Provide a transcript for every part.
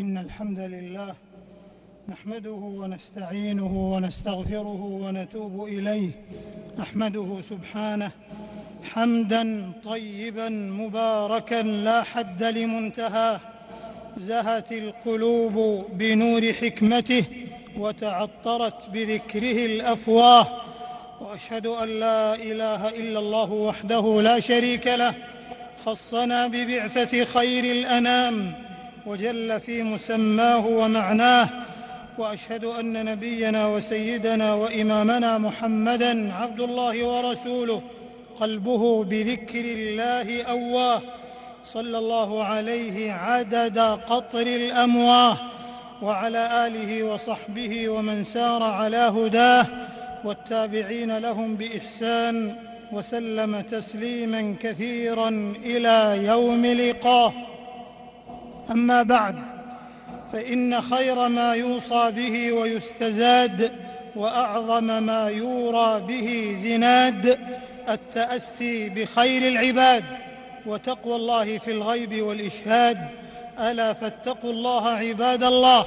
إن الحمد لله نحمده ونستعينه ونستغفره ونتوب إليه أحمده سبحانه حمدا طيبا مباركا لا حد لمنتهاه زهت القلوب بنور حكمته وتعطرت بذكره الأفواه وأشهد أن لا إله إلا الله وحده لا شريك له خصنا ببعثة خير الأنام وجل في مسماه ومعناه وأشهد أن نبينا وسيدنا وإمامنا محمدا عبد الله ورسوله قلبه بذكر الله أواه. صلى الله عليه عدد قطر الأمواه وعلى آله وصحبه ومن سار على هداه والتابعين لهم بإحسان وسلم تسليما كثيرا إلى يوم لقاه. أما بعد فإن خير ما يوصى به ويستزاد وأعظم ما يورى به زناد التأسي بخير العباد وتقوى الله في الغيب والإشهاد. ألا فاتقوا الله عباد الله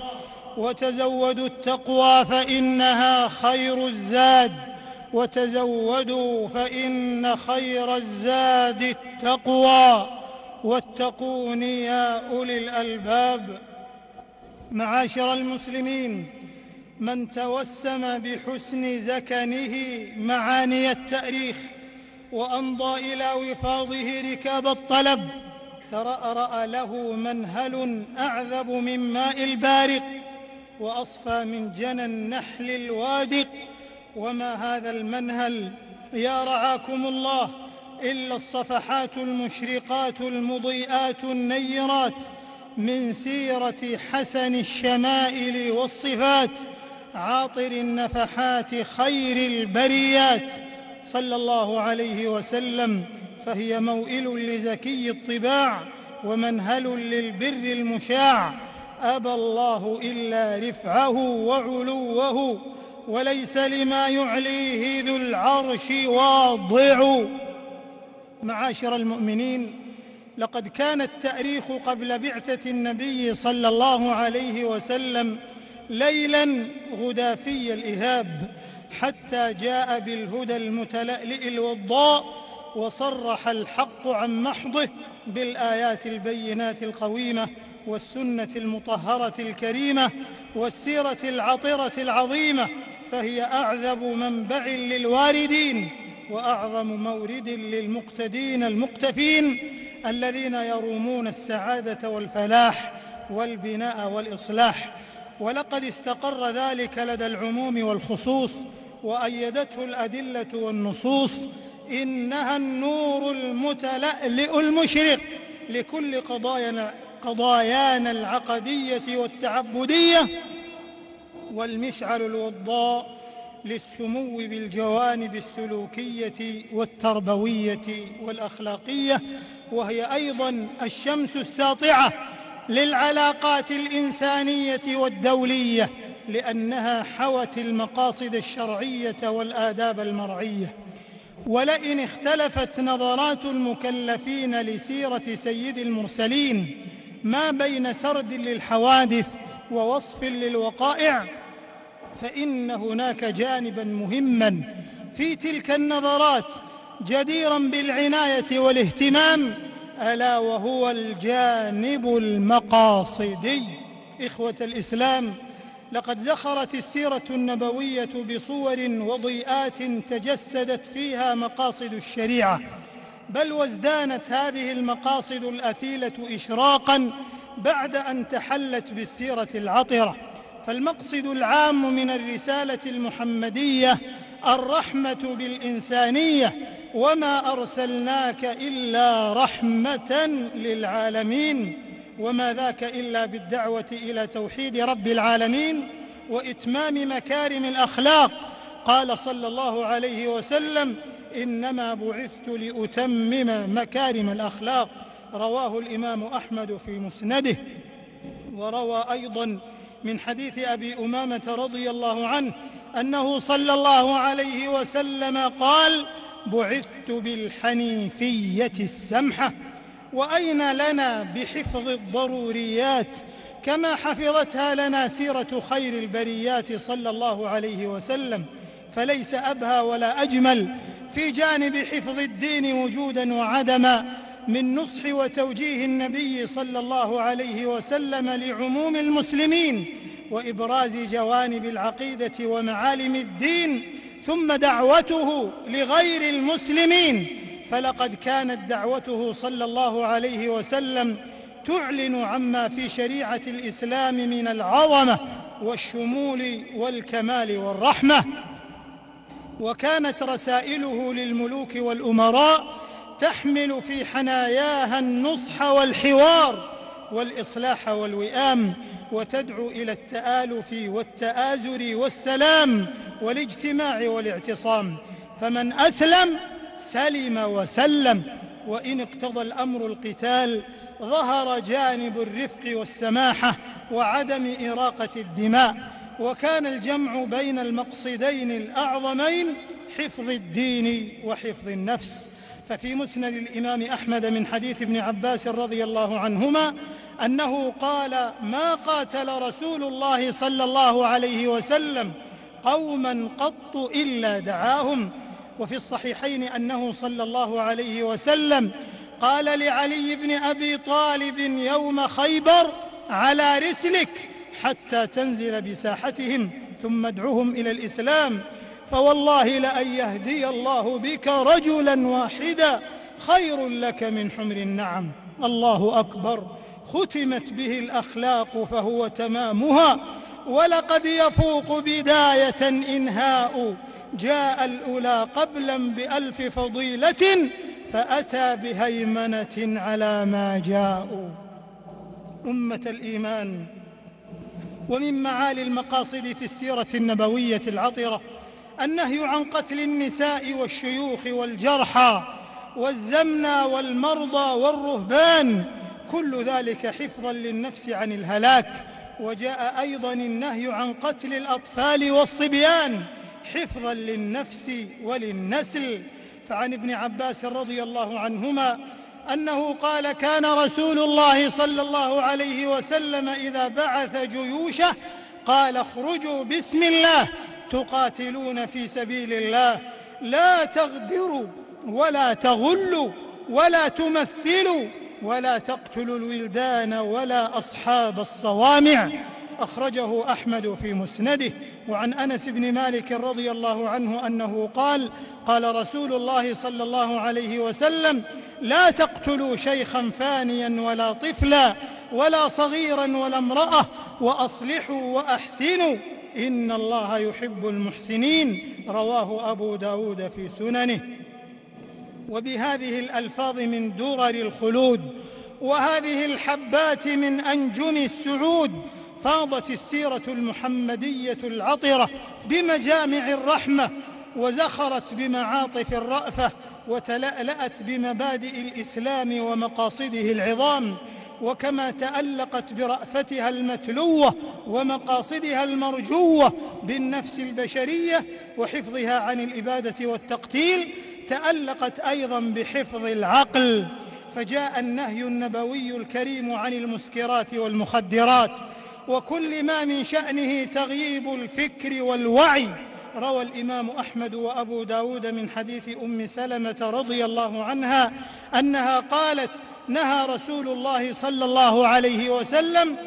وتزودوا التقوى فإنها خير الزاد وتزودوا فإن خير الزاد التقوى. واتقون يا أولي الألباب. معاشر المسلمين من توسم بحسن زكنه معاني التأريخ وأمضى إلى وفاضه ركاب الطلب تراى له منهل أعذب من ماء البارق وأصفى من جنى النحل الوادق. وما هذا المنهل؟ يا رعاكم الله. إلا الصفحات المشرقات المضيئات النيرات من سيرة حسن الشمائل والصفات عاطر النفحات خير البريات صلى الله عليه وسلم فهي موئل لزكي الطباع ومنهل للبر المشاع. أبى الله إلا رفعه وعلوه وليس لما يعليه ذو العرش واضع. معاشر المؤمنين لقد كان التاريخ قبل بعثة النبي صلى الله عليه وسلم ليلا غدافي الإهاب حتى جاء بالهدى المتلألئ الوضاء وصرح الحق عن محضه بالآيات البينات القويمة والسنة المطهرة الكريمة والسيرة العطرة العظيمة فهي أعذب منبع للواردين. وأعظم مورد للمقتدين المقتفين الذين يرومون السعادة والفلاح والبناء والإصلاح. ولقد استقر ذلك لدى العموم والخصوص وأيدته الأدلة والنصوص. إنها النور المتلألئ المشرق لكل قضايانا قضايانا العقدية والتعبدية والمشعل الوضاء للسمو بالجوانب السلوكية والتربوية والأخلاقية وهي أيضا الشمس الساطعة للعلاقات الإنسانية والدولية لأنها حوت المقاصد الشرعية والآداب المرعية. ولئن اختلفت نظرات المكلفين لسيرة سيد المرسلين ما بين سرد للحوادث ووصف للوقائع فإن هناك جانبا مهما في تلك النظرات جديرا بالعناية والاهتمام ألا وهو الجانب المقاصدي. إخوة الإسلام لقد زخرت السيرة النبوية بصور وضيئات تجسدت فيها مقاصد الشريعة بل وازدانت هذه المقاصد الأثيلة اشراقا بعد أن تحلت بالسيرة العطرة. فالمقصد العام من الرسالة المحمدية الرحمة بالإنسانية وما أرسلناك إلا رحمة للعالمين وما ذاك إلا بالدعوة إلى توحيد رب العالمين وإتمام مكارم الأخلاق. قال صلى الله عليه وسلم إنما بعثت لأتمم مكارم الأخلاق. رواه الإمام أحمد في مسنده وروى أيضا من حديث أبي أمامة رضي الله عنه أنه صلى الله عليه وسلم قال بعثت بالحنيفية السمحه وأين لنا بحفظ الضروريات؟ كما حفظتها لنا سيرة خير البريات صلى الله عليه وسلم فليس أبهى ولا أجمل في جانب حفظ الدين وجودا وعدما من نصح وتوجيه النبي صلى الله عليه وسلم لعموم المسلمين وإبراز جوانب العقيدة ومعالم الدين ثم دعوته لغير المسلمين. فلقد كانت دعوته صلى الله عليه وسلم تعلن عما في شريعة الإسلام من العظمة والشمول والكمال والرحمة. وكانت رسائله للملوك والأمراء تحمل في حناياها النصح والحوار والإصلاح والوئام وتدعو إلى التآلف والتآزر والسلام والاجتماع والاعتصام. فمن أسلم سلم وسلم وإن اقتضى الأمر القتال ظهر جانب الرفق والسماحة وعدم إراقة الدماء. وكان الجمع بين المقصدين الأعظمين حفظ الدين وحفظ النفس. ففي مسند الإمام أحمد من حديث ابن عباس رضي الله عنهما أنه قال ما قاتل رسول الله صلى الله عليه وسلم قوما قط إلا دعاهم وفي الصحيحين أنه صلى الله عليه وسلم قال لعلي بن أبي طالب يوم خيبر على رسلك حتى تنزل بساحتهم ثم ادعهم إلى الإسلام فوالله لأن يهدي الله بك رجلا واحدا. خير لك من حمر النعم. الله أكبر. ختمت به الأخلاق فهو تمامها. ولقد يفوق بداية إنهاء. جاء الأولى قبلا بألف فضيلة فأتى بهيمنة على ما جاءوا أمة الإيمان. ومن معالي المقاصد في السيرة النبوية العطرة النهي عن قتل النساء والشيوخ والجرحى والزمنى والمرضى والرهبان كل ذلك حفظا للنفس عن الهلاك. وجاء أيضا النهي عن قتل الأطفال والصبيان حفظا للنفس وللنسل. فعن ابن عباس رضي الله عنهما أنه قال كان رسول الله صلى الله عليه وسلم إذا بعث جيوشه قال اخرجوا بسم الله. تقاتلون في سبيل الله لا تغدروا ولا تغلوا ولا تمثلوا ولا تقتلوا الولدان ولا أصحاب الصوامع. أخرجه أحمد في مسنده. وعن أنس بن مالك رضي الله عنه أنه قال قال رسول الله صلى الله عليه وسلم لا تقتلوا شيخا فانيا ولا طفلا ولا صغيرا ولا امرأة وأصلحوا وأحسنوا. إن الله يحب المحسنين رواه أبو داود في سننه. وبهذه الألفاظ من درر الخلود وهذه الحبات من أنجم السعود فاضت السيرة المحمدية العطرة بمجامع الرحمة وزخرت بمعاطف الرأفة وتلألأت بمبادئ الإسلام ومقاصده العظام. وكما تألقت برأفتها المتلوة ومقاصدها المرجوة بالنفس البشرية وحفظها عن الإبادة والتقتيل تألقت أيضا بحفظ العقل. فجاء النهي النبوي الكريم عن المسكرات والمخدرات. وكل ما من شأنه تغييب الفكر والوعي. روى الإمام أحمد وأبو داود من حديث أم سلمة رضي الله عنها أنها قالت نهى رسول الله صلى الله عليه وسلم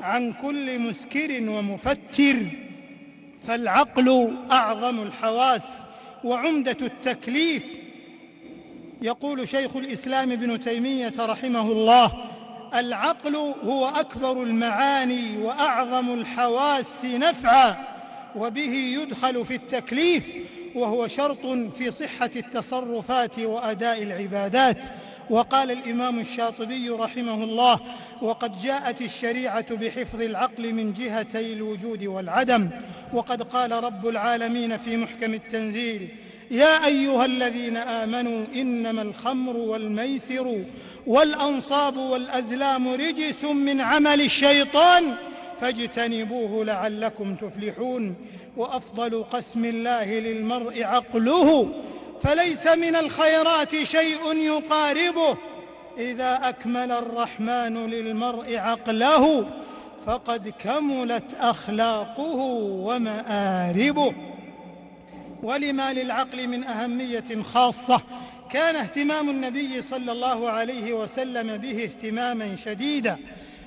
عن كل مسكر ومفتر فالعقل أعظم الحواس وعمدة التكليف. يقول شيخ الإسلام ابن تيمية رحمه الله العقل هو أكبر المعاني وأعظم الحواس نفعا وبه يدخل في التكليف وهو شرط في صحة التصرفات وأداء العبادات. وقال الإمام الشاطبي رحمه الله وقد جاءت الشريعة بحفظ العقل من جهتي الوجود والعدم وقد قال رب العالمين في محكم التنزيل يا أيها الذين آمنوا إنما الخمر والميسر والأنصاب والأزلام رجس من عمل الشيطان فاجتنبوه لعلكم تفلحون وأفضل قسم الله للمرء عقله فليس من الخيرات شيء يقاربه. إذا أكمل الرحمن للمرء عقله فقد كملت أخلاقه ومآربه. ولما للعقل من أهمية خاصة كان اهتمام النبي صلى الله عليه وسلم به اهتماما شديدا.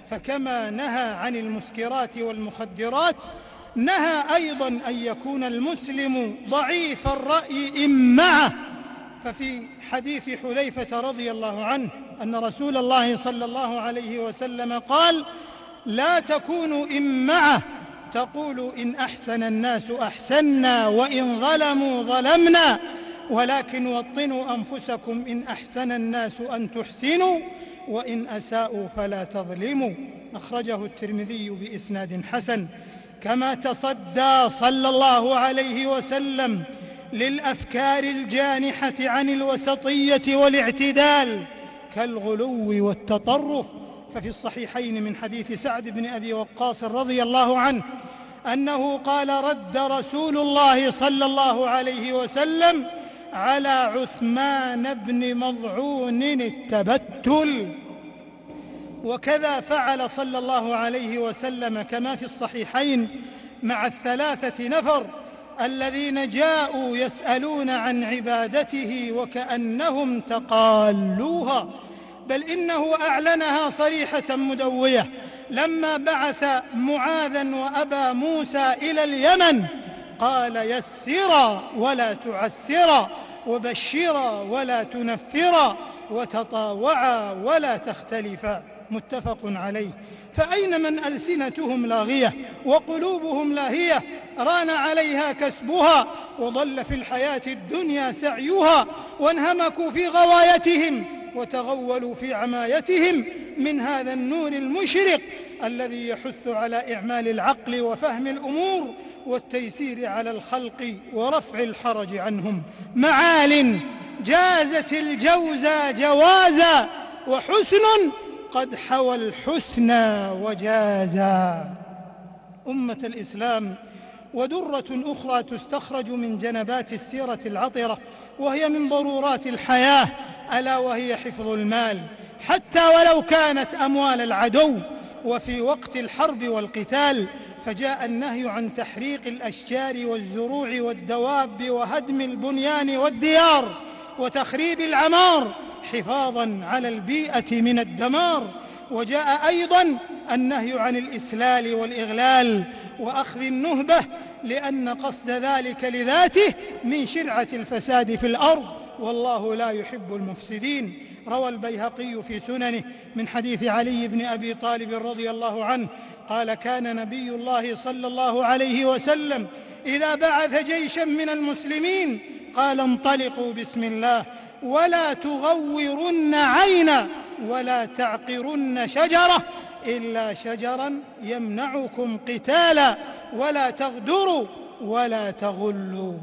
فكما نهى عن المسكرات والمخدرات نهى أيضا أن يكون المسلم ضعيف الرأي امعه ففي حديث حذيفة رضي الله عنه أن رسول الله صلى الله عليه وسلم قال لا تكونوا امعه تقول إن أحسن الناس احسنا وإن ظلموا ظلمنا ولكن وطنوا أنفسكم إن أحسن الناس أن تحسنوا وإن أساءوا فلا تظلموا. أخرجه الترمذي بإسناد حسن. كما تصدى صلى الله عليه وسلم للأفكار الجانحة عن الوسطية والاعتدال كالغلو والتطرف. ففي الصحيحين من حديث سعد بن أبي وقاص رضي الله عنه أنه قال رد رسول الله صلى الله عليه وسلم على عثمان بن مضعون التبتل. وكذا فعل صلى الله عليه وسلم كما في الصحيحين مع الثلاثة نفر الذين جاءوا يسألون عن عبادته وكأنهم تقالوها بل إنه أعلنها صريحة مدوية. لما بعث معاذا وأبا موسى إلى اليمن قال يسرا ولا تعسرا وبشرا ولا تنفرا وتطاوعا ولا تختلفا. متفق عليه. فأين من ألسنتهم لاغية وقلوبهم لاهية؟ ران عليها كسبها. وضل في الحياة الدنيا سعيها. وانهمكوا في غوايتهم. وتغولوا في عمايتهم. من هذا النور المشرق الذي يحث على إعمال العقل وفهم الأمور والتيسير على الخلق ورفع الحرج عنهم. معال جازت الجوزى جوازا. وحسن قد حوى الحسنى وجازا أمة الإسلام ودرة أخرى تستخرج من جنبات السيرة العطرة وهي من ضرورات الحياة ألا وهي حفظ المال. حتى ولو كانت أموال العدو وفي وقت الحرب والقتال فجاء النهي عن تحريق الأشجار والزروع والدواب وهدم البنيان والديار وتخريب العمار حفاظا على البيئة من الدمار. وجاء أيضا النهي عن الإسلال والإغلال وأخذ النهبة لأن قصد ذلك لذاته من شرعة الفساد في الأرض. والله لا يحب المفسدين. روى البيهقي في سننه من حديث علي بن أبي طالب رضي الله عنه قال كان نبي الله صلى الله عليه وسلم إذا بعث جيشا من المسلمين قال انطلقوا بسم الله ولا تغورن عينا ولا تعقرن شجرة إلا شجرا يمنعكم قتالا ولا تغدروا ولا تغلوا.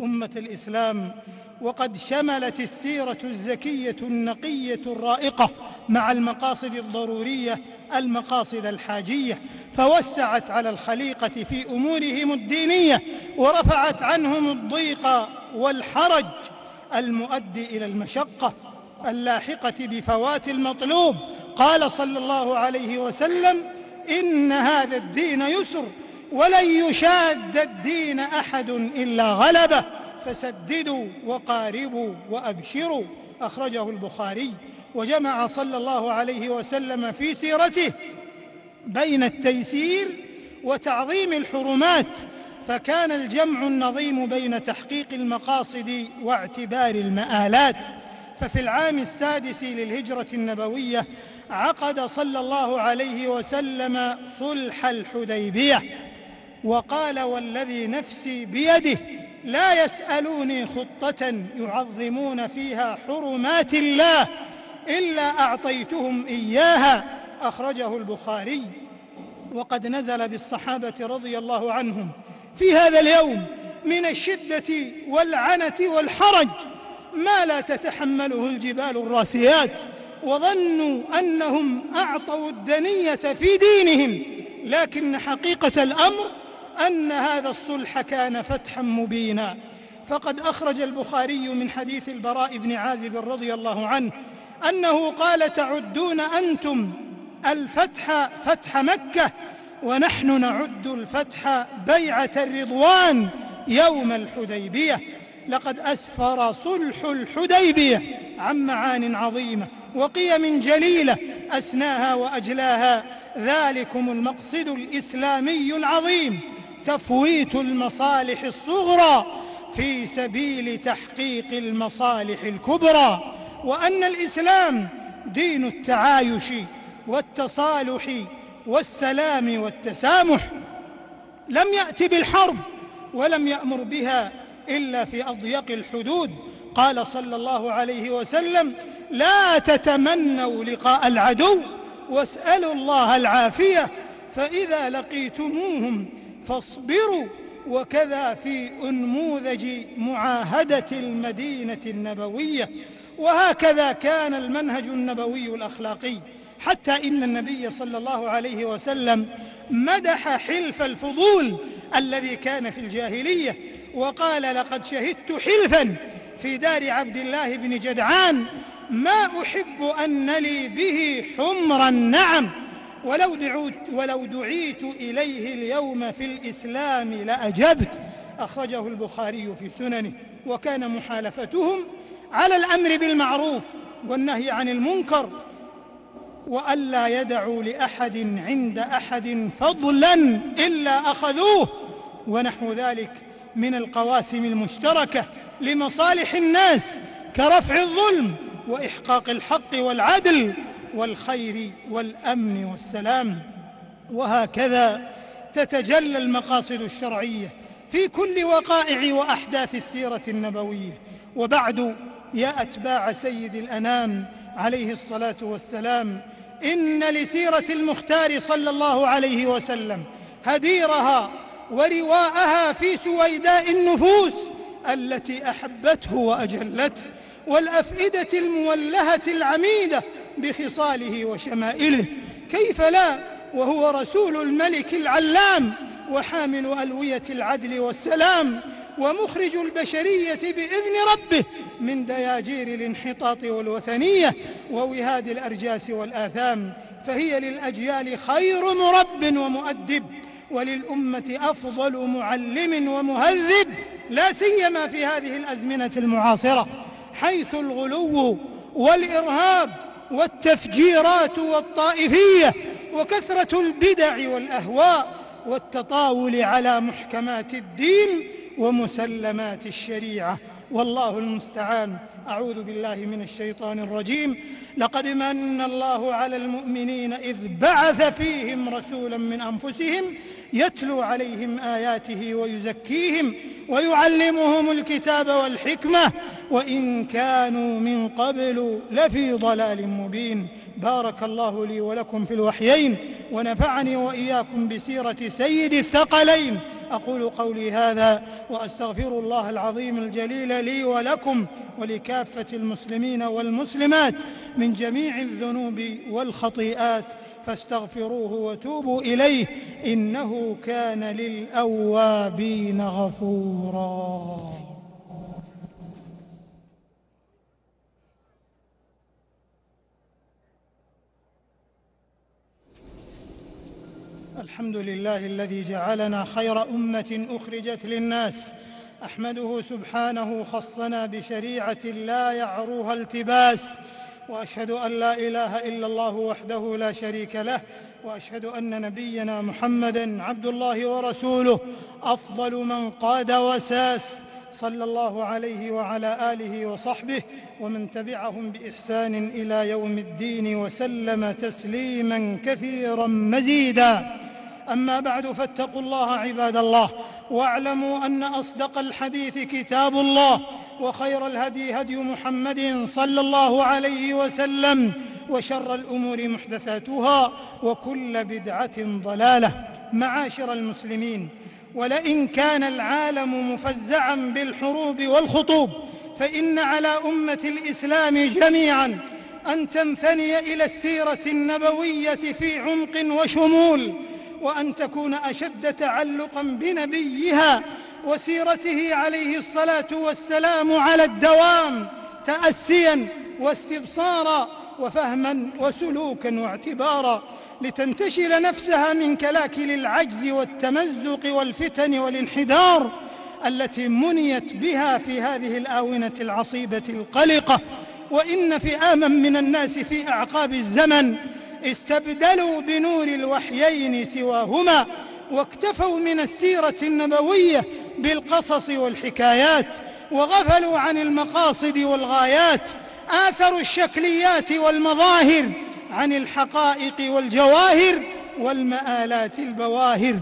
أمة الإسلام وقد شملت السيرة الزكية النقية الرائقة مع المقاصد الضرورية المقاصد الحاجية فوسعت على الخليقة في أمورهم الدينية ورفعت عنهم الضيق والحرج المؤدي إلى المشقة اللاحقة بفوات المطلوب. قال صلى الله عليه وسلم إن هذا الدين يسر ولن يشاد الدين أحد إلا غلبه. فسددوا وقاربوا وأبشروا. أخرجه البخاري. وجمع صلى الله عليه وسلم في سيرته بين التيسير وتعظيم الحرمات فكان الجمع النظيم بين تحقيق المقاصد واعتبار المآلات ففي العام السادس للهجرة النبوية عقد صلى الله عليه وسلم صلح الحديبية وقال والذي نفسي بيده لا يسألوني خطة يعظمون فيها حرمات الله إلا أعطيتهم إياها أخرجه البخاري. وقد نزل بالصحابة رضي الله عنهم في هذا اليوم من الشدة والعنة والحرج ما لا تتحمله الجبال الراسيات وظنوا أنهم أعطوا الدنية في دينهم لكن حقيقة الأمر أن هذا الصلح كان فتحا مبينا. فقد أخرج البخاري من حديث البراء بن عازب رضي الله عنه أنه قال تعدون أنتم الفتح فتح مكة ونحن نعد الفتح بيعة الرضوان يوم الحديبية. لقد أسفر صلح الحديبية عن معان عظيمة وقيم جليلة أسناها وأجلاها. ذلكم المقصد الإسلامي العظيم تفويت المصالح الصغرى في سبيل تحقيق المصالح الكبرى. وأن الإسلام دين التعايش والتصالح والسلام والتسامح لم يأت بالحرب ولم يأمر بها إلا في أضيق الحدود. قال صلى الله عليه وسلم لا تتمنوا لقاء العدو واسألوا الله العافية فإذا لقيتموهم فاصبروا وكذا في أنموذج معاهدة المدينة النبوية. وهكذا كان المنهج النبوي الأخلاقي. حتى إن النبي صلى الله عليه وسلم مدح حلف الفضول الذي كان في الجاهلية وقال لقد شهدت حلفا في دار عبد الله بن جدعان ما أحب أن لي به حمر النعم ولو دعوت ولو دعيت إليه اليوم في الإسلام لأجبت أخرجه البخاري في سننه وكان محالفتهم على الأمر بالمعروف والنهي عن المنكر. وألا يدعوا لأحد عند أحد فضلا إلا أخذوه. ونحو ذلك من القواسم المشتركة لمصالح الناس كرفع الظلم وإحقاق الحق والعدل والخير والأمن والسلام. وهكذا تتجلى المقاصد الشرعية في كل وقائع وأحداث السيرة النبوية. وبعد يا أتباع سيد الأنام عليه الصلاة والسلام إن لسيرة المختار صلى الله عليه وسلم هديرها ورواءها في سويداء النفوس التي أحبته وأجلته والأفئدة المولهة العميدة بخصاله وشمائله. كيف لا؟ وهو رسول الملك العلام وحامل ألوية العدل والسلام. ومخرج البشرية بإذن ربه من دياجير الانحطاط والوثنية ووهاد الأرجاس والآثام فهي للأجيال خير مرب ومؤدب وللأمة أفضل معلم ومهذب لا سيما في هذه الأزمنة المعاصرة حيث الغلو والإرهاب والتفجيرات والطائفية وكثرة البدع والأهواء والتطاول على محكمات الدين ومسلمات الشريعة. والله المستعان. أعوذ بالله من الشيطان الرجيم. لقد من الله على المؤمنين إذ بعث فيهم رسولا من أنفسهم يتلو عليهم آياته ويزكيهم ويعلمهم الكتاب والحكمة وإن كانوا من قبل لفي ضلال مبين. بارك الله لي ولكم في الوحيين ونفعني وإياكم بسيرة سيد الثقلين. أقول قولي هذا وأستغفر الله العظيم الجليل لي ولكم ولكافة المسلمين والمسلمات من جميع الذنوب والخطيئات. فاستغفروه وتوبوا إليه إنه كان للأوابين غفورا. الحمد لله الذي جعلنا خير أمة أخرجت للناس. أحمده سبحانه خصنا بشريعة لا يعروها التباس. وأشهد أن لا إله إلا الله وحده لا شريك له وأشهد أن نبينا محمدا عبد الله ورسوله أفضل من قاد وساس صلى الله عليه وعلى آله وصحبه ومن تبعهم بإحسان إلى يوم الدين وسلم تسليما كثيرا مزيدا. أما بعد فاتقوا الله عباد الله واعلموا أن أصدق الحديث كتاب الله وخير الهدي هدي محمد صلى الله عليه وسلم وشر الأمور محدثاتها وكل بدعة ضلالة معاشر المسلمين ولئن كان العالم مفزعا بالحروب والخطوب فإن على أمة الإسلام جميعا أن تنثني إلى السيرة النبوية في عمق وشمول وأن تكون أشد تعلقا بنبيها وسيرته عليه الصلاة والسلام على الدوام تاسيا واستبصارا وفهما وسلوكا واعتبارا لتنتشل نفسها من كلاكل العجز والتمزق والفتن والانحدار التي منيت بها في هذه الآونة العصيبة القلقة. وإن فئاما من الناس في أعقاب الزمن استبدلوا بنور الوحيين سواهما واكتفوا من السيرة النبوية بالقصص والحكايات وغفلوا عن المقاصد والغايات آثروا الشكليات والمظاهر عن الحقائق والجواهر والمآلات البواهر.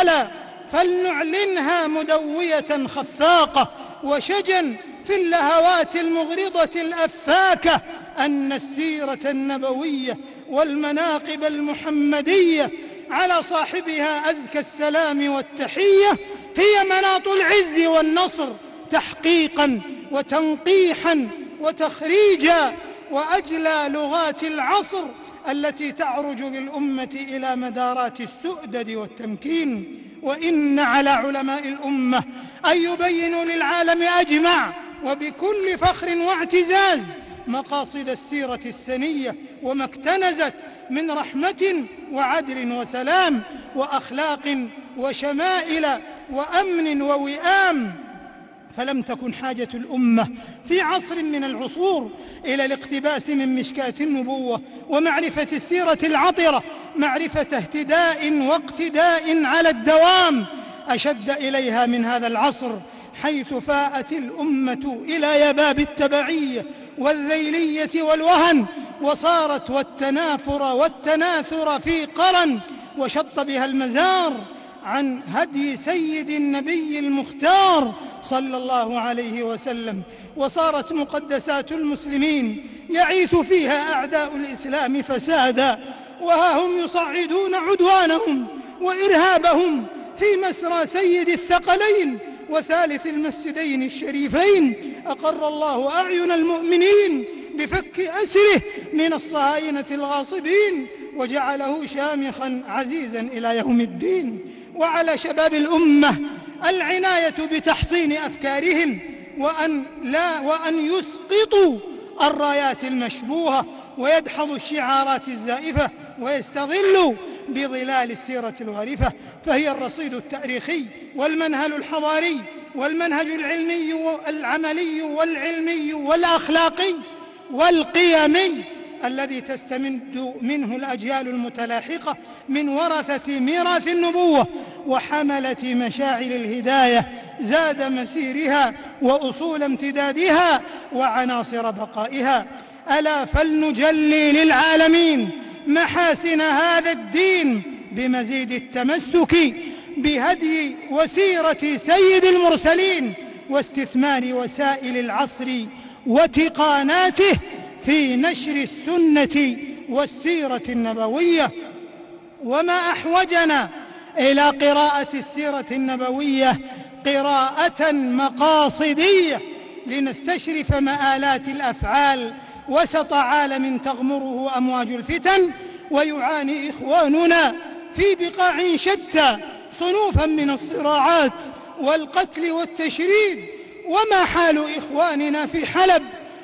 ألا فلنعلنها مدوية خفاقة وشجا في اللهوات المغرضة الأفاكة أن السيرة النبوية والمناقب المحمدية على صاحبها أزكى السلام والتحية هي مناط العز والنصر تحقيقا وتنقيحا وتخريجا وأجلى لغات العصر التي تعرج للأمة إلى مدارات السؤدد والتمكين. وإن على علماء الأمة أن يبينوا للعالم أجمع وبكل فخر واعتزاز مقاصد السيرة السنية وما اكتنزت من رحمة وعدل وسلام وأخلاق وشمائل وأمن ووئام. فلم تكن حاجة الأمة في عصر من العصور إلى الاقتباس من مشكاة النبوة ومعرفة السيرة العطرة معرفة اهتداء واقتداء على الدوام. أشد إليها من هذا العصر حيث فاءت الأمة إلى يباب التبعية والذيلية والوهن وصارت والتنافر والتناثر في قرن وشط بها المزار عن هدي سيد النبي المختار صلى الله عليه وسلم. وصارت مقدسات المسلمين يعيث فيها أعداء الإسلام فسادا وها هم يصعدون عدوانهم وإرهابهم في مسرى سيد الثقلين وثالث المسجدين الشريفين. أقر الله أعين المؤمنين بفك أسره من الصهاينة الغاصبين وجعله شامخا عزيزا إلى يوم الدين. وعلى شباب الأمة العناية بتحصين أفكارهم وأن لا وأن يسقطوا الرايات المشبوهة ويدحضوا الشعارات الزائفة ويستظلوا بظلال السيرة الوارفه فهي الرصيد التاريخي والمنهل الحضاري والمنهج العلمي والعملي والعلمي والأخلاقي. والقيمي الذي تستمد منه الأجيال المتلاحقة من ورثة ميراث النبوة وحملة مشاعر الهداية زاد مسيرها وأصول امتدادها وعناصر بقائها. ألا فلنجلي للعالمين محاسن هذا الدين بمزيد التمسك بهدي وسيرة سيد المرسلين واستثمار وسائل العصر وتقاناته في نشر السنة والسيرة النبوية. وما أحوجنا إلى قراءة السيرة النبوية قراءة مقاصدية لنستشرف مآلات الأفعال وسط عالم تغمره أمواج الفتن ويعاني إخواننا في بقاع شتى صنوفا من الصراعات والقتل والتشريد. وما حال إخواننا في حلب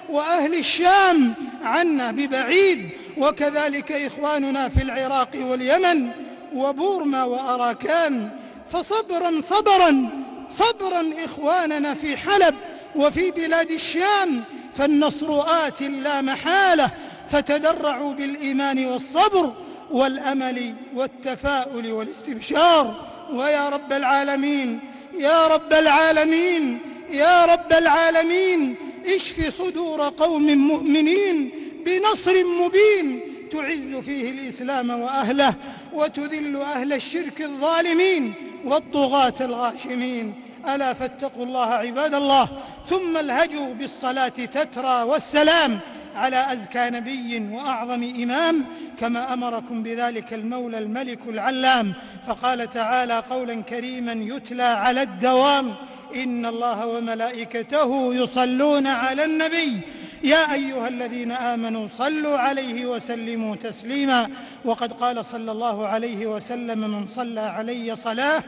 وأهل الشام عنا ببعيد وكذلك إخواننا في العراق واليمن وبورما وأراكان. فصبرا صبرا صبرا إخواننا في حلب وفي بلاد الشام. فالنصر آت لا محالة فتدرعوا بالإيمان والصبر والأمل والتفاؤل والاستبشار. ويا رب العالمين يا رب العالمين يا رب العالمين اشف صدور قوم مؤمنين بنصر مبين تعز فيه الإسلام وأهله وتذل أهل الشرك الظالمين والطغاة الغاشمين. ألا فاتقوا الله عباد الله ثم الهجوا بالصلاة تترى والسلام. على أزكى نبي وأعظم إمام كما أمركم بذلك المولى الملك العلام. فقال تعالى قولا كريما يتلى على الدوام إن الله وملائكته يصلون على النبي. يا أيها الذين آمنوا صلوا عليه وسلموا تسليما. وقد قال صلى الله عليه وسلم من صلى علي صلاة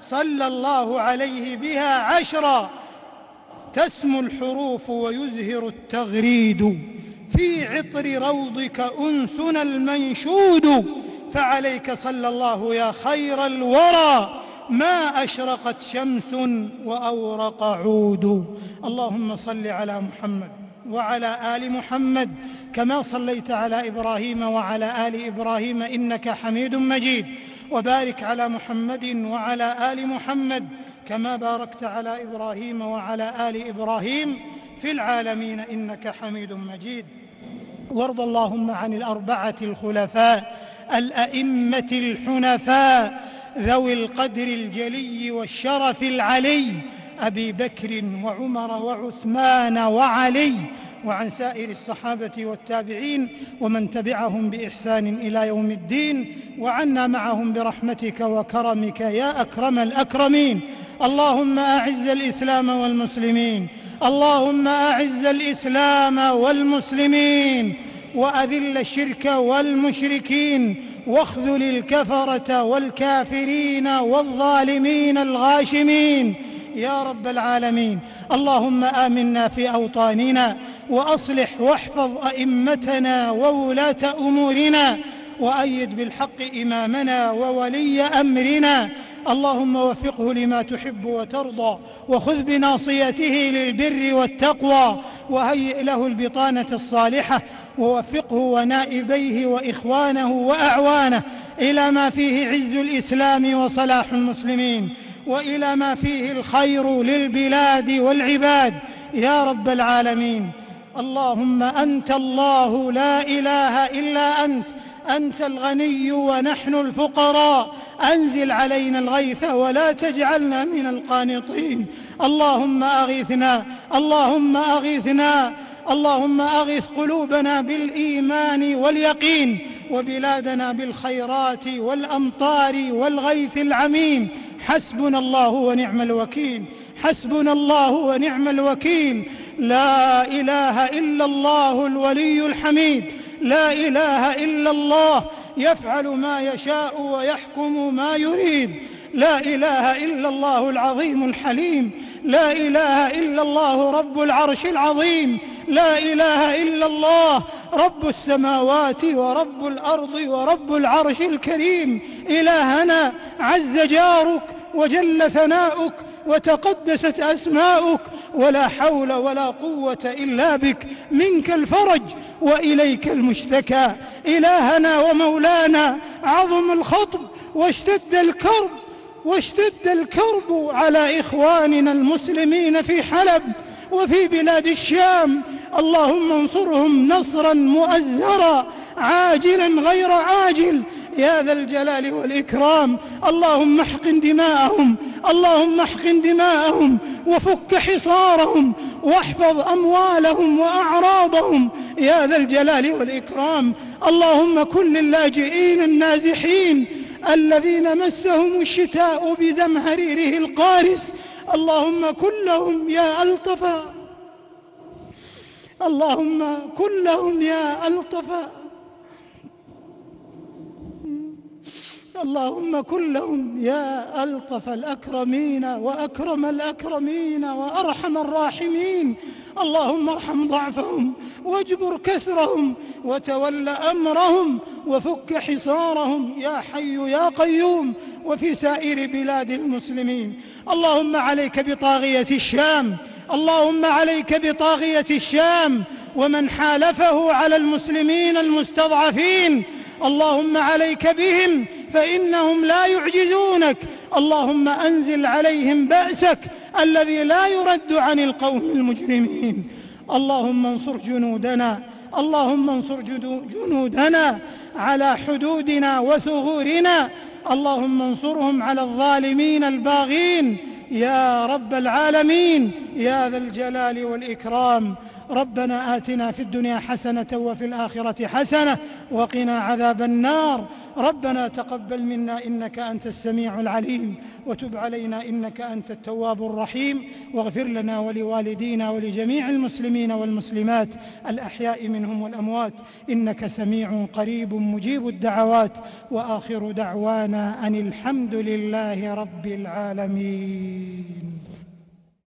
صلى الله عليه بها عشرا تسمو الحروف ويزهر التغريد. في عطر روضك أنسنا المنشود فعليك صلى الله يا خير الورى. ما أشرقت شمس وأورق عود. اللهم صل على محمد وعلى آل محمد كما صليت على إبراهيم وعلى آل إبراهيم إنك حميد مجيد. وبارك على محمد وعلى آل محمد كما باركت على إبراهيم وعلى آل إبراهيم. في العالمين إنك حميد مجيد. وارض اللهم عن الأربعة الخلفاء الأئمة الحنفاء ذوي القدر الجلي والشرف العلي أبي بكر وعمر وعثمان وعلي وعن سائر الصحابة والتابعين ومن تبعهم بإحسان إلى يوم الدين وعنا معهم برحمتك وكرمك يا أكرم الأكرمين. اللهم أعز الإسلام والمسلمين. اللهم أعز الإسلام والمسلمين. وأذل الشرك والمشركين. واخذل الكفرة والكافرين والظالمين الغاشمين. يا رب العالمين. اللهم آمنا في أوطاننا. وأصلح واحفظ أئمتنا وولاة أمورنا وأيد بالحق إمامنا وولي أمرنا. اللهم وفقه لما تحب وترضى وخذ بناصيته للبر والتقوى وهيئ له البطانة الصالحة ووفقه ونائبيه وإخوانه وأعوانه. إلى ما فيه عز الإسلام وصلاح المسلمين. وإلى ما فيه الخير للبلاد والعباد. يا رب العالمين. اللهم أنت الله لا إله إلا أنت أنت الغني ونحن الفقراء. أنزل علينا الغيث ولا تجعلنا من القانطين. اللهم اغثنا اللهم اغثنا اللهم اغث قلوبنا بالإيمان واليقين وبلادنا بالخيرات والأمطار والغيث العميم. حسبنا الله ونعم الوكيل حسبنا الله ونعم الوكيل. لا إله إلا الله الولي الحميد. لا إله إلا الله يفعل ما يشاء ويحكم ما يريد. لا إله إلا الله العظيم الحليم. لا إله إلا الله رب العرش العظيم. لا إله إلا الله رب السماوات ورب الأرض ورب العرش الكريم. إلهنا عز جارك وجل ثناؤك وتقدست أسماؤك ولا حول ولا قوة إلا بك منك الفرج وإليك المشتكى. إلهنا ومولانا عظم الخطب واشتد الكرب واشتد الكرب على إخواننا المسلمين في حلب وفي بلاد الشام. اللهم انصرهم نصرا مؤزرا. عاجلا غير عاجل. يا ذا الجلال والإكرام اللهم احقن دماءهم اللهم احقن دماءهم وفك حصارهم واحفظ أموالهم وأعراضهم. يا ذا الجلال والإكرام اللهم كن للاجئين النازحين الذين مسهم الشتاء بزمهريره القارس. اللهم كن لهم يا ألطفا اللهم كن لهم يا ألطفا اللهم كن لهم يا ألطف الأكرمين وأكرم الأكرمين وأرحم الراحمين. اللهم ارحم ضعفهم واجبر كسرهم وتول أمرهم وفك حصارهم يا حي يا قيوم وفي سائر بلاد المسلمين. اللهم عليك بطاغية الشام اللهم عليك بطاغية الشام ومن حالفه على المسلمين المستضعفين. اللهم عليك بهم فإنهم لا يعجزونك. اللهم أنزل عليهم بأسك الذي لا يرد عن القوم المجرمين. اللهم انصر جنودنا اللهم انصر جنودنا على حدودنا وثغورنا. اللهم انصرهم على الظالمين الباغين. يا رب العالمين يا ذا الجلال والإكرام. ربنا آتنا في الدنيا حسنة وفي الآخرة حسنة وقنا عذاب النار. ربنا تقبل منا إنك أنت السميع العليم وتب علينا إنك أنت التواب الرحيم. واغفر لنا ولوالدينا ولجميع المسلمين والمسلمات الأحياء منهم والأموات. إنك سميع قريب مجيب الدعوات. وآخر دعوانا أن الحمد لله رب العالمين.